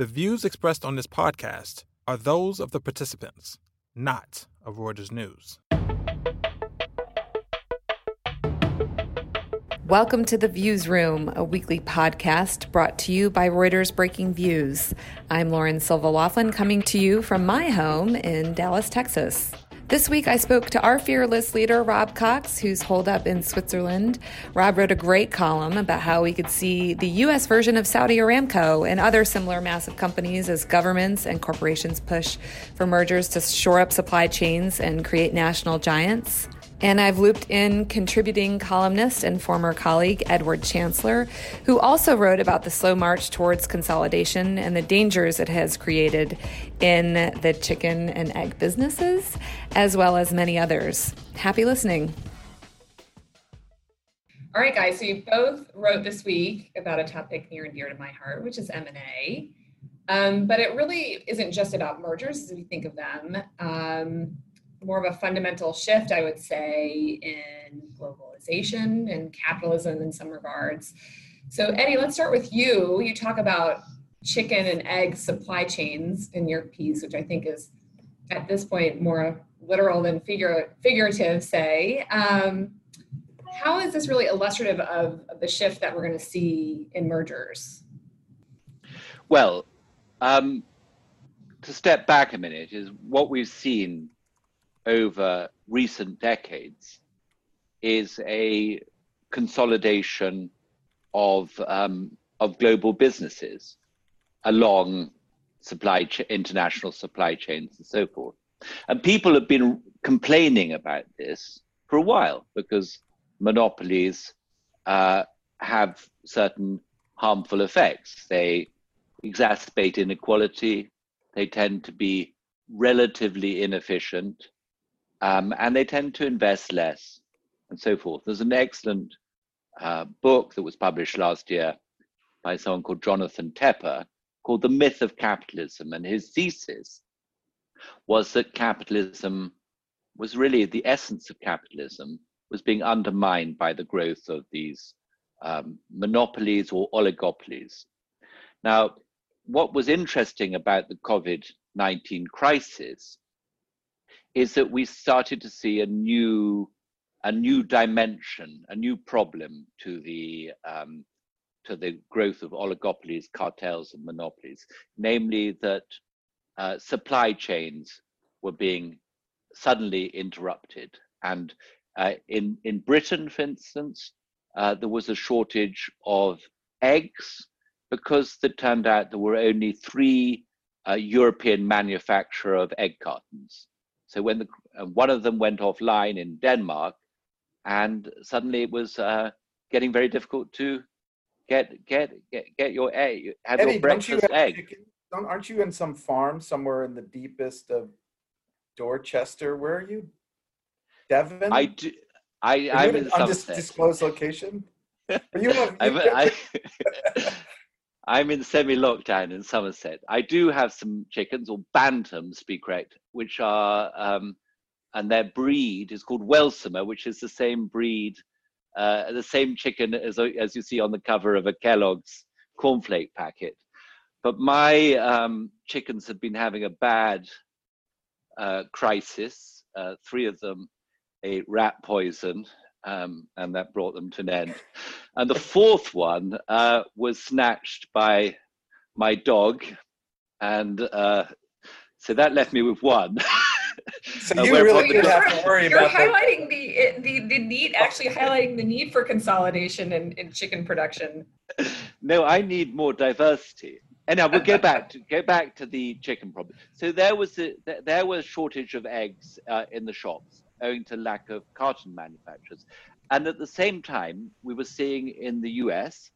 The views expressed on this podcast are those of the participants, not of Reuters News. Welcome to the Viewsroom, a weekly podcast brought to you by Reuters Breakingviews. I'm Lauren Silva Laughlin, coming to you from my home in Dallas, Texas. This week, I spoke to our fearless leader, Rob Cox, who's holed up in Switzerland. Rob wrote a great column about how we could see the U.S. version of Saudi Aramco and other similar massive companies as governments and corporations push for mergers to shore up supply chains and create national giants. And I've looped in contributing columnist and former colleague Edward Chancellor, who also wrote about the slow march towards consolidation and the dangers it has created in the chicken and egg businesses, as well as many others. Happy listening. All right, guys. So you both wrote this week about a topic near and dear to my heart, which is M and A. Um, but it really isn't just about mergers as we think of them. Um, more of a fundamental shift, I would say, in globalization and capitalism in some regards. So, Eddie, let's start with you. You talk about chicken and egg supply chains in your piece, which I think is at this point more literal than figure, figurative, say. Um, how is this really illustrative of, of the shift that we're going to see in mergers? Well, um, to step back a minute, is what we've seen over recent decades is a consolidation of um, of global businesses along supply ch- international supply chains and so forth. And people have been complaining about this for a while because monopolies uh, have certain harmful effects. They exacerbate inequality. They tend to be relatively inefficient um, and they tend to invest less and so forth. There's an excellent uh, book that was published last year by someone called Jonathan Tepper called The Myth of Capitalism. And his thesis was that capitalism was really the essence of capitalism was being undermined by the growth of these um, monopolies or oligopolies. Now, what was interesting about the COVID 19 crisis is that we started to see a new a new dimension, a new problem to the um, to the growth of oligopolies, cartels, and monopolies, namely that uh, supply chains were being suddenly interrupted. And uh, in in Britain, for instance, uh, there was a shortage of eggs because it turned out there were only three uh, European manufacturer of egg cartons. So when the, uh, one of them went offline in Denmark, and suddenly it was uh, getting very difficult to get get get, get your egg, have Eddie, your breakfast you egg. Chicken? Don't, aren't you in some farm somewhere in the deepest of Dorchester? Where are you? Devon. I do. I, I'm in some undisclosed location. Are you? Have, you I, I'm in semi-lockdown in Somerset. I do have some chickens, or bantams, to be correct, which are, um, and their breed is called Welsummer, which is the same breed, uh, the same chicken as as you see on the cover of a Kellogg's cornflake packet. But my um, chickens have been having a bad uh, crisis. Uh, three of them ate rat poison, um, and that brought them to an end. And the fourth one uh, was snatched by my dog, and uh, so that left me with one. so you really didn't have to worry you're about. You're highlighting the, the the need, actually highlighting the need for consolidation in, in chicken production. No, I need more diversity. Anyhow, we'll go back to go back to the chicken problem. So there was a, there was shortage of eggs uh, in the shops, owing to lack of carton manufacturers. And at the same time, we were seeing in the US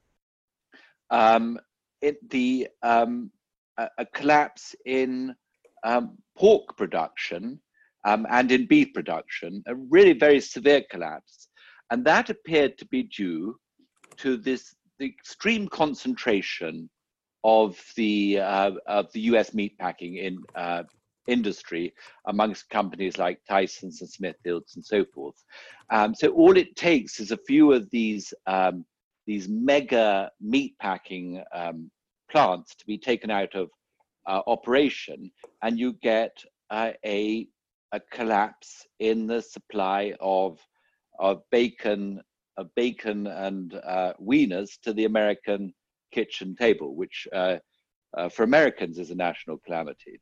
um, it, the, um, a, a, collapse in um, pork production um, and in beef production, a really very severe collapse. And that appeared to be due to this the extreme concentration of the uh, of the U.S. meatpacking in uh, industry amongst companies like Tyson's and Smithfields and so forth. Um, so all it takes is a few of these um, these mega meatpacking um, plants to be taken out of uh, operation, and you get uh, a a collapse in the supply of of bacon, of bacon and uh, wieners to the American kitchen table, which uh, uh, for Americans is a national calamity.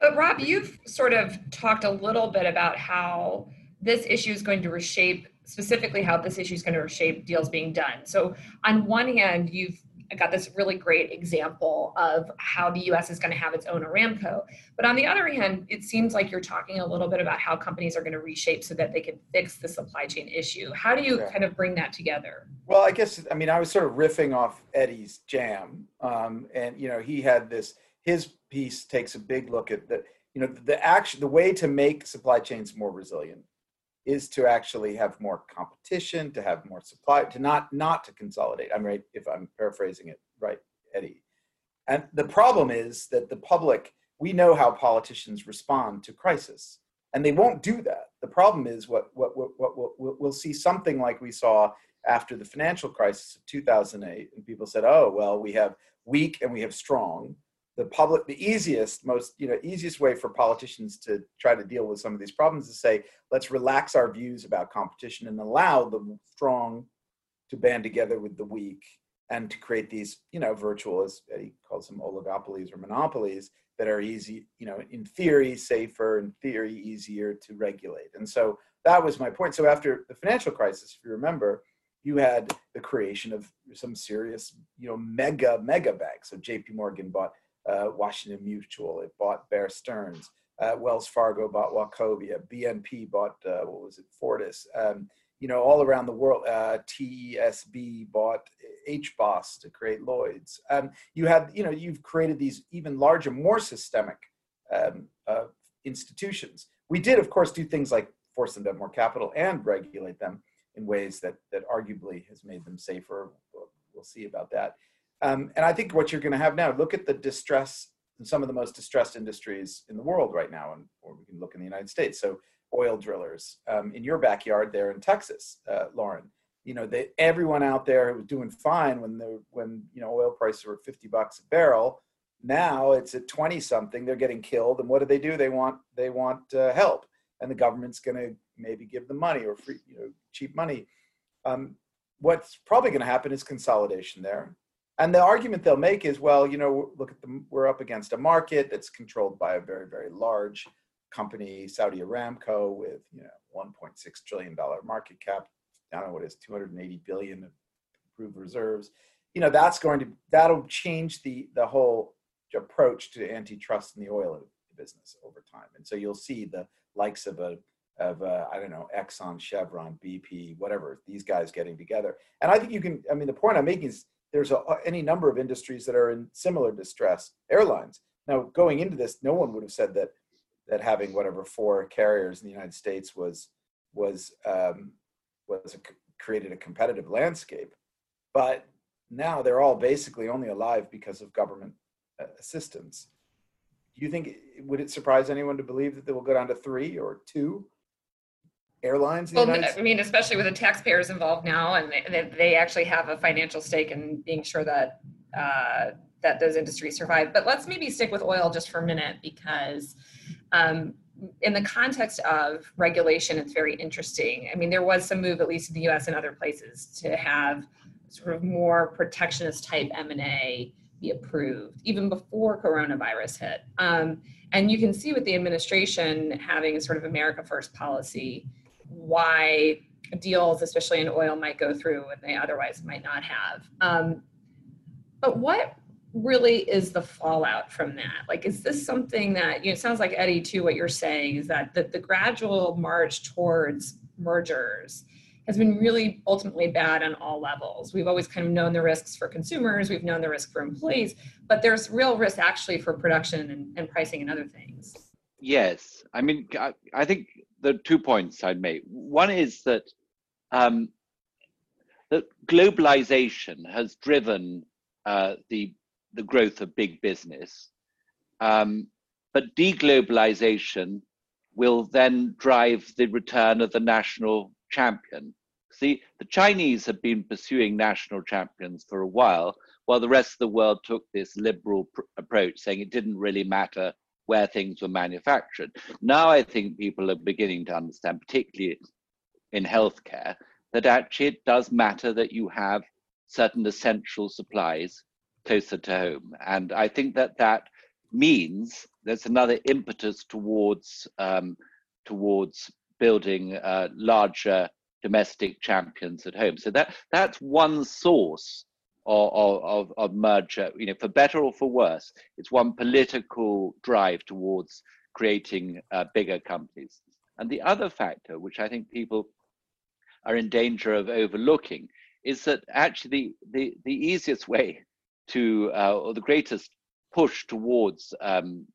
But Rob, you've sort of talked a little bit about how this issue is going to reshape specifically how this issue is going to reshape deals being done. So on one hand, you've got this really great example of how the US is going to have its own Aramco. But on the other hand, it seems like you're talking a little bit about how companies are going to reshape so that they can fix the supply chain issue. How do you yeah. kind of bring that together? Well, I guess, I mean, I was sort of riffing off Eddie's jam. Um, and, you know, he had this, his piece takes a big look at the, you know, the action, the way to make supply chains more resilient is to actually have more competition, to have more supply, to not not to consolidate. I'm right if I'm paraphrasing it right, Eddie. And the problem is that the public, we know how politicians respond to crisis, and they won't do that. The problem is what what what, what, what we'll see something like we saw after the financial crisis of 2008, and people said, "Oh well, we have weak and we have strong." The public the easiest most you know easiest way for politicians to try to deal with some of these problems is say let's relax our views about competition and allow the strong to band together with the weak and to create these you know virtual as he calls them oligopolies or monopolies that are easy you know in theory safer in theory easier to regulate. And so that was my point. So after the financial crisis if you remember you had the creation of some serious you know mega mega banks. So jp morgan bought uh, Washington Mutual. It bought Bear Stearns. Uh, Wells Fargo bought Wachovia. BNP bought uh, what was it? Fortis. Um, you know, all around the world, uh, TSB bought HBOS to create Lloyd's. Um, you had, you know, you've created these even larger, more systemic um, uh, institutions. We did, of course, do things like force them to have more capital and regulate them in ways that that arguably has made them safer. We'll, we'll see about that. Um, and I think what you're going to have now, look at the distress in some of the most distressed industries in the world right now, and or we can look in the United States. So oil drillers um, in your backyard there in Texas, uh, Lauren. You know, they, everyone out there was doing fine when the when you know oil prices were 50 bucks a barrel. Now it's at 20 something. They're getting killed, and what do they do? They want they want uh, help, and the government's going to maybe give them money or free, you know, cheap money. Um, what's probably going to happen is consolidation there and the argument they'll make is, well, you know, look at the we're up against a market that's controlled by a very, very large company, Saudi Aramco, with you know 1.6 trillion dollar market cap. I don't know what it is, 280 billion of approved reserves. You know, that's going to that'll change the the whole approach to antitrust in the oil business over time. And so you'll see the likes of a of uh, I don't know Exxon, Chevron, BP, whatever these guys getting together. And I think you can. I mean, the point I'm making is there's a, any number of industries that are in similar distress. Airlines. Now, going into this, no one would have said that that having whatever four carriers in the United States was was um, was a, created a competitive landscape. But now they're all basically only alive because of government uh, assistance. Do you think would it surprise anyone to believe that they will go down to three or two? Airlines? well, I mean, especially with the taxpayers involved now, and they, they actually have a financial stake in being sure that uh, that those industries survive. But let's maybe stick with oil just for a minute because. Um, in the context of regulation, it's very interesting. I mean, there was some move, at least in the U.S. and other places, to have sort of more protectionist type M&A be approved, even before coronavirus hit. Um, and you can see with the administration having a sort of America First policy, why deals, especially in oil, might go through and they otherwise might not have. Um, but what really is the fallout from that? Like, is this something that, you know, it sounds like Eddie, too, what you're saying is that the, the gradual march towards mergers has been really ultimately bad on all levels. We've always kind of known the risks for consumers, we've known the risk for employees, but there's real risk actually for production and, and pricing and other things. Yes. I mean, I, I think the two points I'd make. One is that um, that globalization has driven uh, the the growth of big business, um, but deglobalization will then drive the return of the national champion. See, the Chinese have been pursuing national champions for a while. while the rest of the world took this liberal pr- approach, saying it didn't really matter where things were manufactured. Now I think people are beginning to understand, particularly in healthcare, that actually it does matter that you have certain essential supplies closer to home. And I think that that means there's another impetus towards um, towards building uh, larger domestic champions at home. So that that's one source of, of, of merger, you know, for better or for worse. It's one political drive towards creating uh, bigger companies. And the other factor, which I think people are in danger of overlooking, is that actually the, the, the easiest way to, uh, or the greatest push towards um,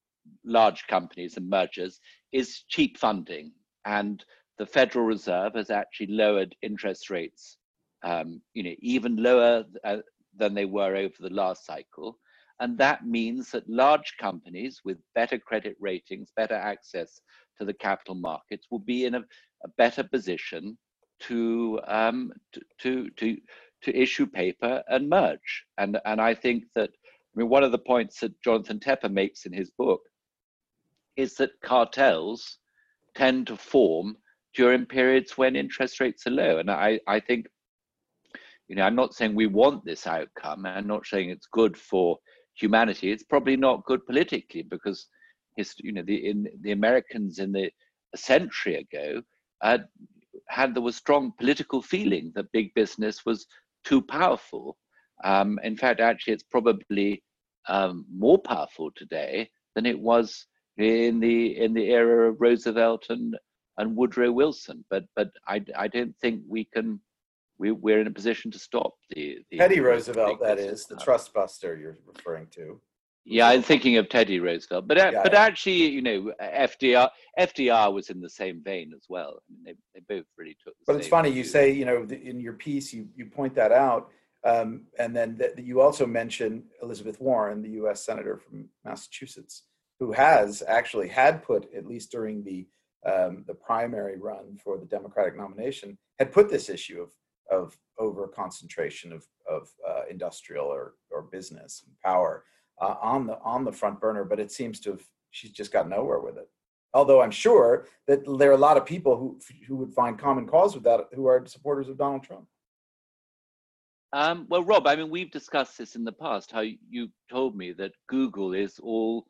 large companies and mergers is cheap funding. And the Federal Reserve has actually lowered interest rates, um, you know, even lower uh, than they were over the last cycle. And that means that large companies with better credit ratings, better access to the capital markets will be in a, a better position to, um, to, to, to, to issue paper and merge. And, and I think that, I mean, one of the points that Jonathan Tepper makes in his book is that cartels tend to form during periods when interest rates are low. And I, I think you know, I'm not saying we want this outcome. I'm not saying it's good for humanity. It's probably not good politically because, his, you know, the in the Americans in the a century ago had there was strong political feeling that big business was too powerful. Um, in fact, actually, it's probably um, more powerful today than it was in the in the era of Roosevelt and and Woodrow Wilson. But but I I don't think we can we, we're in a position to stop the, the Teddy Roosevelt. That is the trust buster you're referring to. Yeah, I'm thinking of Teddy Roosevelt, but uh, yeah, but yeah. actually, you know, FDR FDR was in the same vein as well. I mean, they, they both really took. but it's funny you say, you know, in your piece, you you point that out, um, and then that you also mention Elizabeth Warren, the U.S. senator from Massachusetts, who has actually had put at least during the um, the primary run for the Democratic nomination, had put this issue of of over concentration of, of uh, industrial or, or business and power uh, on the on the front burner, but it seems to have she's just got nowhere with it. Although I'm sure that there are a lot of people who who would find common cause with that who are supporters of Donald Trump. Um, well, Rob, I mean, we've discussed this in the past. How you told me that Google is all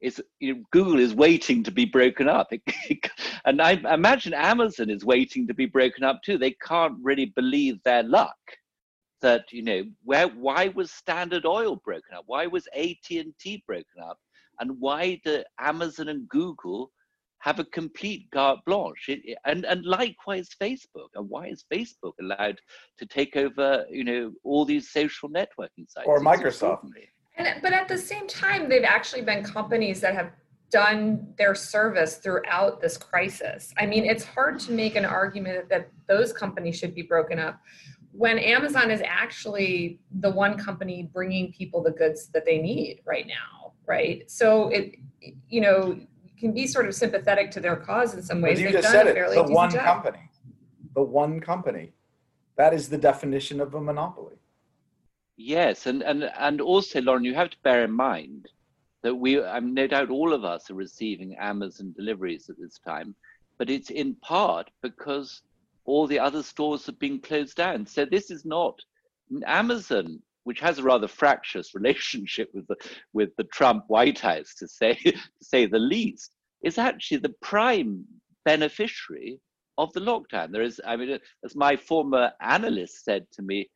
is you know, Google is waiting to be broken up, and I imagine Amazon is waiting to be broken up too. They can't really believe their luck that you know where why was Standard Oil broken up? Why was AT and T broken up? And why do Amazon and Google have a complete carte blanche? It, and and likewise Facebook. And why is Facebook allowed to take over you know all these social networking sites or Microsoft? And, but at the same time, they've actually been companies that have done their service throughout this crisis. I mean, it's hard to make an argument that those companies should be broken up when Amazon is actually the one company bringing people the goods that they need right now, right? So it, you know, can be sort of sympathetic to their cause in some ways. But you They've just said it. The one job. company. The one company. That is the definition of a monopoly. Yes, and, and, and also, Lauren, you have to bear in mind that we, I'm no doubt all of us are receiving Amazon deliveries at this time, but it's in part because all the other stores have been closed down. So this is not Amazon, which has a rather fractious relationship with the with the Trump White House, to say to say the least, is actually the prime beneficiary of the lockdown. There is, I mean, as my former analyst said to me,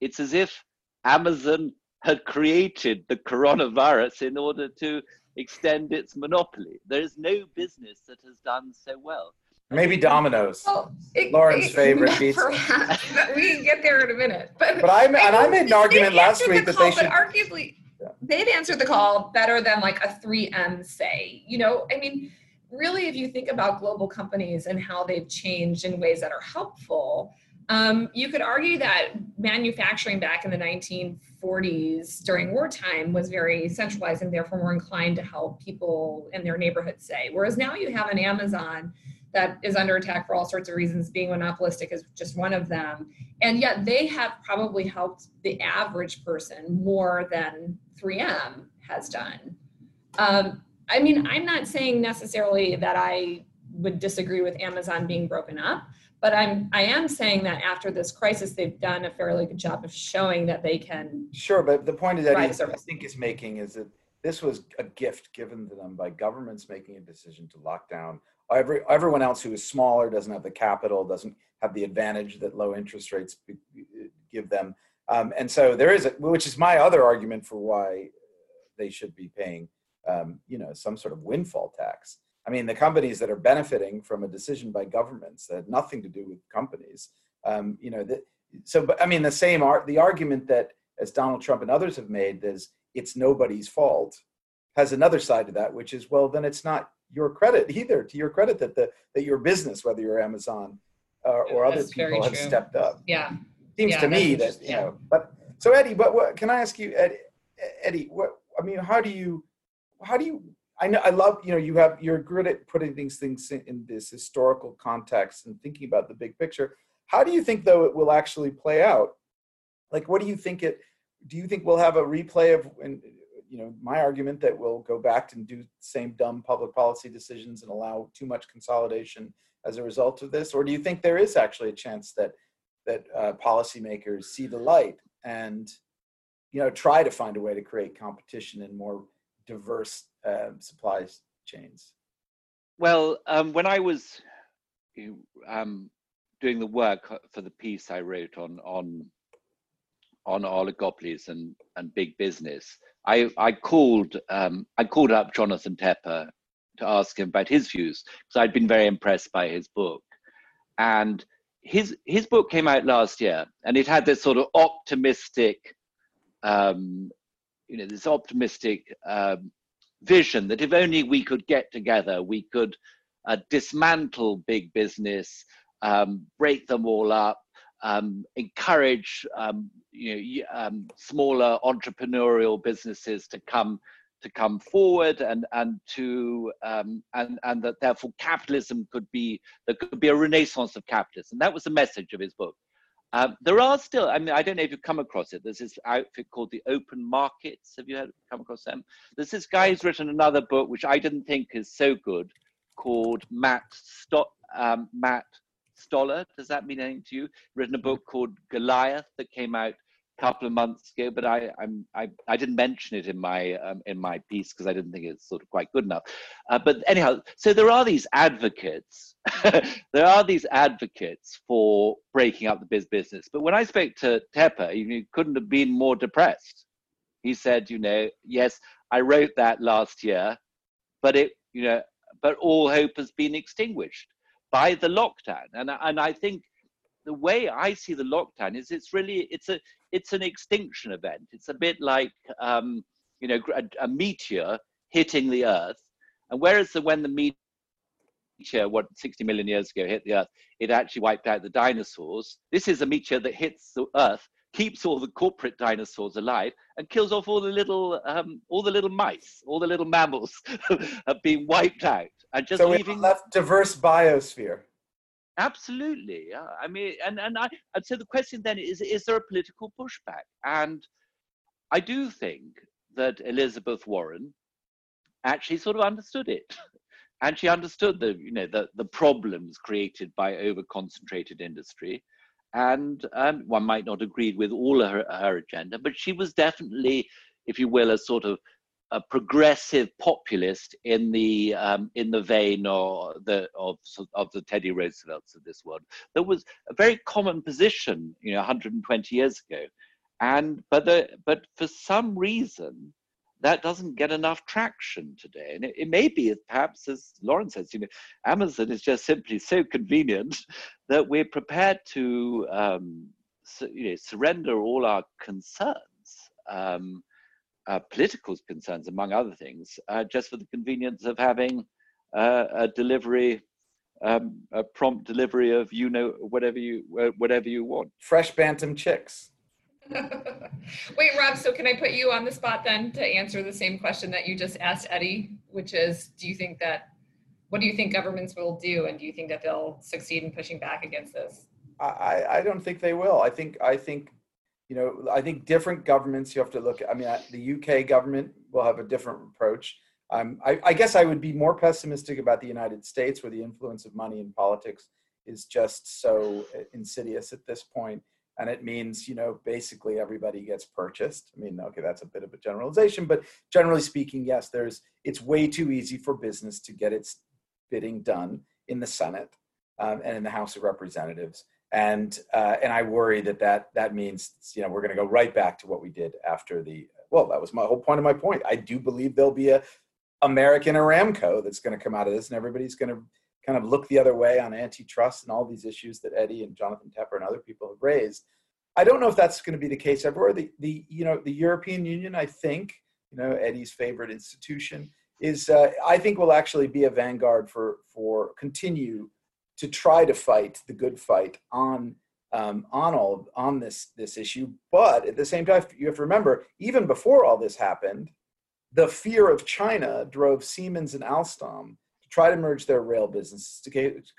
it's as if Amazon had created the coronavirus in order to extend its monopoly. There is no business that has done so well. Maybe Domino's. Well, it, Lauren's it, favorite pizza. Perhaps, we can get there in a minute. But, but I, and I made an argument last week that they should. But arguably, yeah. they've answered the call better than like a 3M say. You know, I mean, really, if you think about global companies and how they've changed in ways that are helpful, um, you could argue that manufacturing back in the 1940s during wartime was very centralized and therefore more inclined to help people in their neighborhood, say. Whereas now you have an Amazon that is under attack for all sorts of reasons, being monopolistic is just one of them. And yet they have probably helped the average person more than 3M has done. Um, I mean, I'm not saying necessarily that I would disagree with Amazon being broken up, but I'm I am saying that after this crisis, they've done a fairly good job of showing that they can. Sure, but the point that I think is making is that this was a gift given to them by governments making a decision to lock down Every, everyone else who is smaller doesn't have the capital, doesn't have the advantage that low interest rates give them. Um, and so there is, a, which is my other argument for why they should be paying, um, you know, some sort of windfall tax. I mean, the companies that are benefiting from a decision by governments that had nothing to do with companies, um, you know, that, so, but I mean, the same art, the argument that as Donald Trump and others have made is it's nobody's fault has another side to that, which is, well, then it's not your credit either to your credit that the that your business whether you're amazon uh, or other people have stepped up. Yeah. Seems yeah, to me that you know but so eddie but what can i ask you eddie, eddie what i mean how do you how do you i know i love you know you have you're good at putting these things in, in this historical context and thinking about the big picture. How do you think though it will actually play out? Like what do you think it do you think we'll have a replay of and you know my argument that we'll go back and do the same dumb public policy decisions and allow too much consolidation as a result of this? Or do you think there is actually a chance that that uh, policymakers see the light and you know try to find a way to create competition in more diverse uh, supply chains? Well um, when i was um, doing the work for the piece i wrote on on on oligopolies and, and big business, I, I called um, I called up Jonathan Tepper to ask him about his views because I'd been very impressed by his book, and his his book came out last year, and it had this sort of optimistic, um, you know, this optimistic um, vision that if only we could get together, we could uh, dismantle big business, um, break them all up, um, encourage um, you know, um, smaller entrepreneurial businesses to come to come forward and and to um, and and that therefore capitalism could be there could be a renaissance of capitalism. That was the message of his book. Um, there are still, I mean, I don't know if you've come across it. There's this outfit called the Open Markets. Have you heard, come across them? There's this guy who's written another book, which I didn't think is so good, called Matt Stott, um, Matt Stoller. Does that mean anything to you? Written a book called Goliath that came out couple of months ago, but I I'm, I, I didn't mention it in my um, in my piece because I didn't think it's sort of quite good enough. Uh, but anyhow, so there are these advocates. there are these advocates for breaking up the biz business. But when I spoke to Tepper, he couldn't have been more depressed. He said, you know, yes, I wrote that last year, but it, you know, but all hope has been extinguished by the lockdown. And, and I think the way I see the lockdown is it's really it's a it's an extinction event. It's a bit like um, you know a, a, meteor hitting the Earth, and whereas the, when the meteor what 60 million years ago hit the Earth, it actually wiped out the dinosaurs. This is a meteor that hits the Earth, keeps all the corporate dinosaurs alive, and kills off all the little um, all the little mice, all the little mammals have been wiped out and just so leaving left diverse biosphere. Absolutely, yeah. I mean, and and I and so the question then is: Is there a political pushback? And I do think that Elizabeth Warren actually sort of understood it. and she understood the you know the, the problems created by over concentrated industry and um, one might not agree with all her, her agenda but she was definitely if you will a sort of a progressive populist in the um, in the vein or the of of the Teddy Roosevelts of this world. There was a very common position, you know, 120 years ago, and but the but for some reason that doesn't get enough traction today. And it, it may be perhaps, as Lauren says, you know, Amazon is just simply so convenient that we're prepared to um, su- you know surrender all our concerns. Um, uh, political concerns, among other things, uh, just for the convenience of having uh, a delivery, um, a prompt delivery of you know whatever you whatever you want. Fresh bantam chicks. Wait, Rob. So can I put you on the spot then to answer the same question that you just asked Eddie, which is, do you think that what do you think governments will do, and do you think that they'll succeed in pushing back against this? I, I don't think they will. I think I think you know I think different governments you have to look at. I mean, the UK government will have a different approach. Um, I, I guess I would be more pessimistic about the United States, where the influence of money in politics is just so insidious at this point and it means you know basically everybody gets purchased i mean okay that's a bit of a generalization but generally speaking yes there's it's way too easy for business to get its bidding done in the senate um, and in the house of representatives and uh, and i worry that that that means you know we're going to go right back to what we did after the well that was my whole point of my point i do believe there'll be a american aramco that's going to come out of this and everybody's going to kind of look the other way on antitrust and all these issues that Eddie and Jonathan Tepper and other people have raised. I don't know if that's going to be the case everywhere. The, the you know the European Union, I think, you know Eddie's favorite institution, is uh, I think will actually be a vanguard for for continue to try to fight the good fight on um, on all on this this issue. But at the same time, you have to remember, even before all this happened, the fear of China drove Siemens and Alstom to try to merge their rail businesses to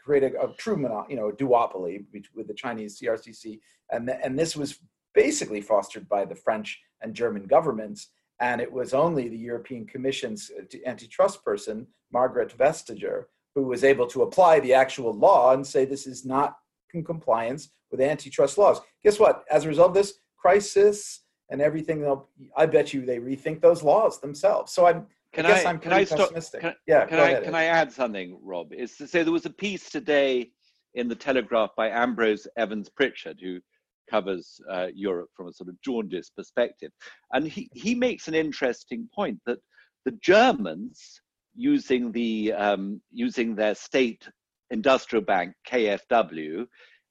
create a, a true you know, a duopoly with the Chinese CRRC. And, the, and this was basically fostered by the French and German governments. And it was only the European Commission's uh, antitrust person, Margrethe Vestager, who was able to apply the actual law and say this is not in compliance with antitrust laws. Guess what? As a result of this crisis and everything, I bet you they rethink those laws themselves. So I'm can I, I can I stop? Can, yeah, can I ahead. can I add something, Rob? Is to say there was a piece today in the Telegraph by Ambrose Evans Pritchard, who covers uh, Europe from a sort of jaundiced perspective, and he he makes an interesting point that the Germans using the um, using their state industrial bank KfW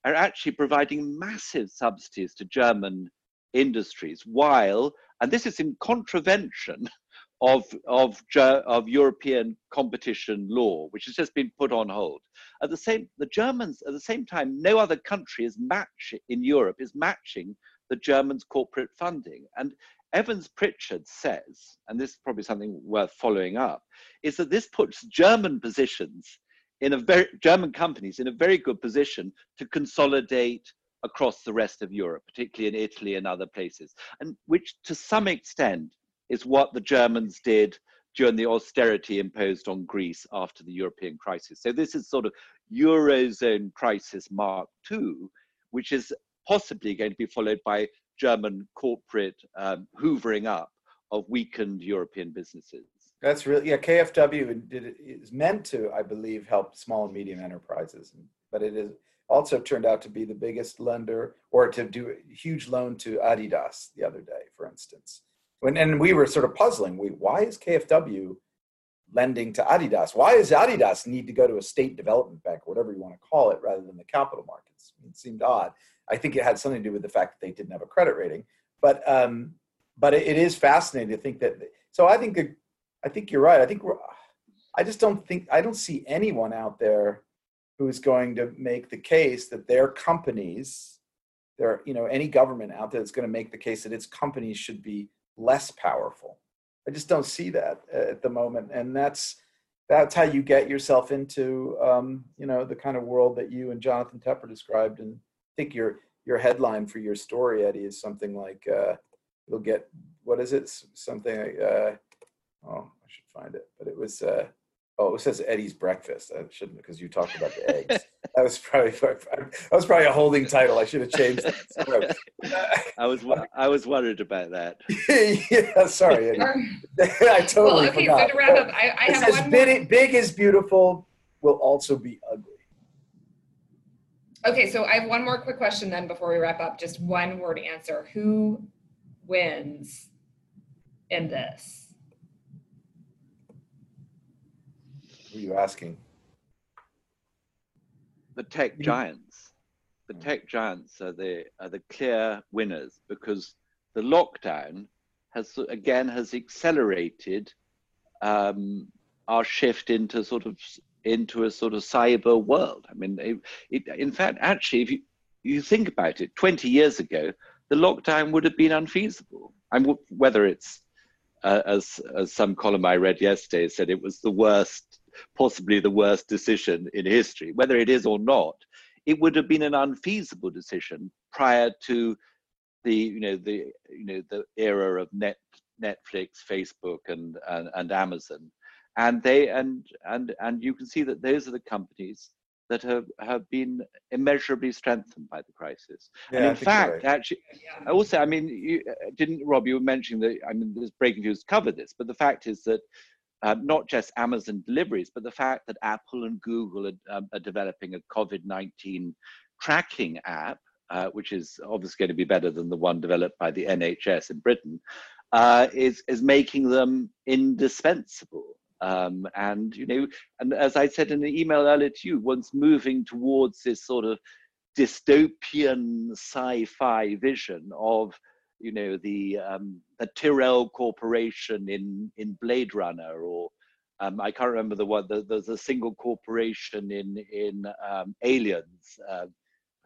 are actually providing massive subsidies to German industries, while and this is in contravention of, of, of European competition law, which has just been put on hold. At the same, the Germans, at the same time, no other country is match in Europe is matching the Germans' corporate funding. And Evans Pritchard says, and this is probably something worth following up, is that this puts German positions in a very German companies in a very good position to consolidate across the rest of Europe, particularly in Italy and other places, and which to some extent is what the Germans did during the austerity imposed on Greece after the European crisis. So this is sort of Eurozone crisis Mark II, which is possibly going to be followed by German corporate um, hoovering up of weakened European businesses. That's really yeah. KfW did, is meant to, I believe, help small and medium enterprises, but it is also turned out to be the biggest lender or to do a huge loan to Adidas the other day, for instance. When, and we were sort of puzzling. We, why is KfW lending to Adidas? Why does Adidas need to go to a state development bank, or whatever you want to call it, rather than the capital markets? It seemed odd. I think it had something to do with the fact that they didn't have a credit rating. But um, but it, it is fascinating to think that. So I think I think you're right. I think we're. I just don't think I don't see anyone out there who is going to make the case that their companies, there you know any government out there that's going to make the case that its companies should be less powerful. I just don't see that at the moment, and that's that's how you get yourself into um, you know the kind of world that you and Jonathan Tepper described. And I think your your headline for your story, Eddie, is something like uh, you'll get what is it? Something like uh, oh, I should find it, but it was uh, Oh, it says Eddie's breakfast. I shouldn't because you talked about the eggs. that was probably that was probably a holding title. I should have changed that. I was I was worried about that. yeah, sorry, Eddie. I totally well, okay, forgot. So to wrap up, I, I have says, one big, big is beautiful will also be ugly. Okay, so I have one more quick question then before we wrap up. Just one word answer. Who wins in this? Who are you asking? The tech giants. The tech giants are the are the clear winners because the lockdown has again has accelerated um, our shift into sort of into a sort of cyber world. I mean, it, it, in fact, actually, if you you think about it, 20 years ago, the lockdown would have been unfeasible. And whether it's uh, as as some column I read yesterday said, it was the worst possibly the worst decision in history. Whether it is or not, it would have been an unfeasible decision prior to the you know the you know the era of net Netflix, Facebook, and and, and Amazon, and they and and and you can see that those are the companies that have, have been immeasurably strengthened by the crisis. Yeah, and in fact, right. actually, also, I mean, you didn't, Rob, you were mentioning that, I mean, this breaking news covered this, but the fact is that uh, not just Amazon deliveries, but the fact that Apple and Google are, um, are developing a COVID 19 tracking app, uh, which is obviously going to be better than the one developed by the NHS in Britain, uh, is, is making them indispensable. Um, and you know, and as I said in the email earlier to you, once moving towards this sort of dystopian sci-fi vision of you know the um, the Tyrell Corporation in in Blade Runner, or um, I can't remember the one. The, there's a single corporation in in um, Aliens. Uh,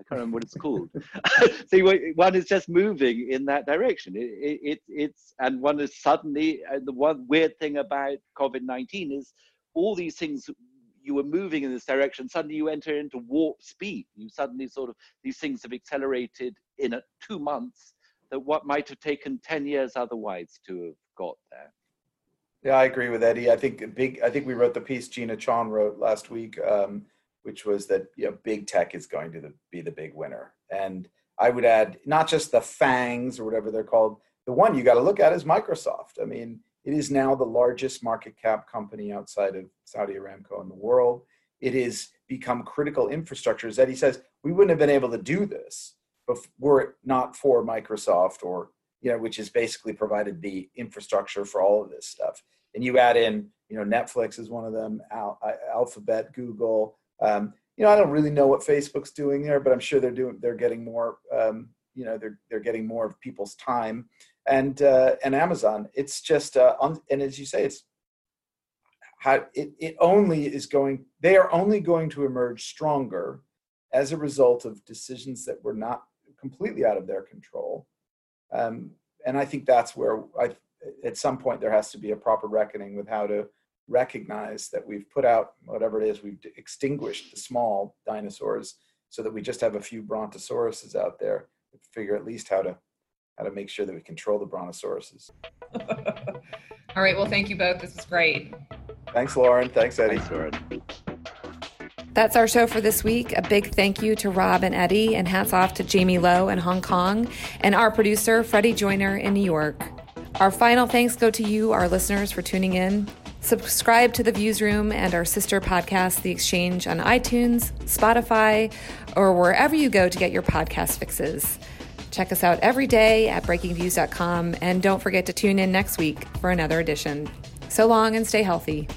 can't remember what it's called. so one is just moving in that direction. It, it, it, it's and one is suddenly uh, the one weird thing about COVID nineteen is all these things you were moving in this direction. Suddenly you enter into warp speed. You suddenly sort of these things have accelerated in a, two months that what might have taken ten years otherwise to have got there. Yeah, I agree with Eddie. I think big. I think we wrote the piece Gina Chon wrote last week. Um, which was that you know big tech is going to the, be the big winner. And I would add not just the FANGs or whatever they're called. The one you got to look at is Microsoft. I mean, it is now the largest market cap company outside of Saudi Aramco in the world. It has become critical infrastructure. As Eddie says, we wouldn't have been able to do this were it not for Microsoft or you know, which has basically provided the infrastructure for all of this stuff. And you add in, you know, Netflix is one of them, Al- Alphabet, Google, um, you know, I don't really know what Facebook's doing there, but I'm sure they're doing they're getting more. Um, you know, they're they're getting more of people's time, and uh, and Amazon. It's just uh, un, and as you say, it's how it it only is going. They are only going to emerge stronger as a result of decisions that were not completely out of their control. Um, and I think that's where I, at some point there has to be a proper reckoning with how to recognize that we've put out whatever it is, we've extinguished the small dinosaurs so that we just have a few brontosauruses out there. to Figure at least how to how to make sure that we control the brontosauruses. All right. Well, thank you both. This is great. Thanks, Lauren. Thanks, Eddie. Thanks, Lauren. That's our show for this week. A big thank you to Rob and Eddie, and hats off to Jamie Lowe in Hong Kong, and our producer, Freddie Joyner in New York. Our final thanks go to you, our listeners, for tuning in. Subscribe to the Viewsroom and our sister podcast, The Exchange, on iTunes, Spotify, or wherever you go to get your podcast fixes. Check us out every day at breakingviews.com and don't forget to tune in next week for another edition. So long and stay healthy.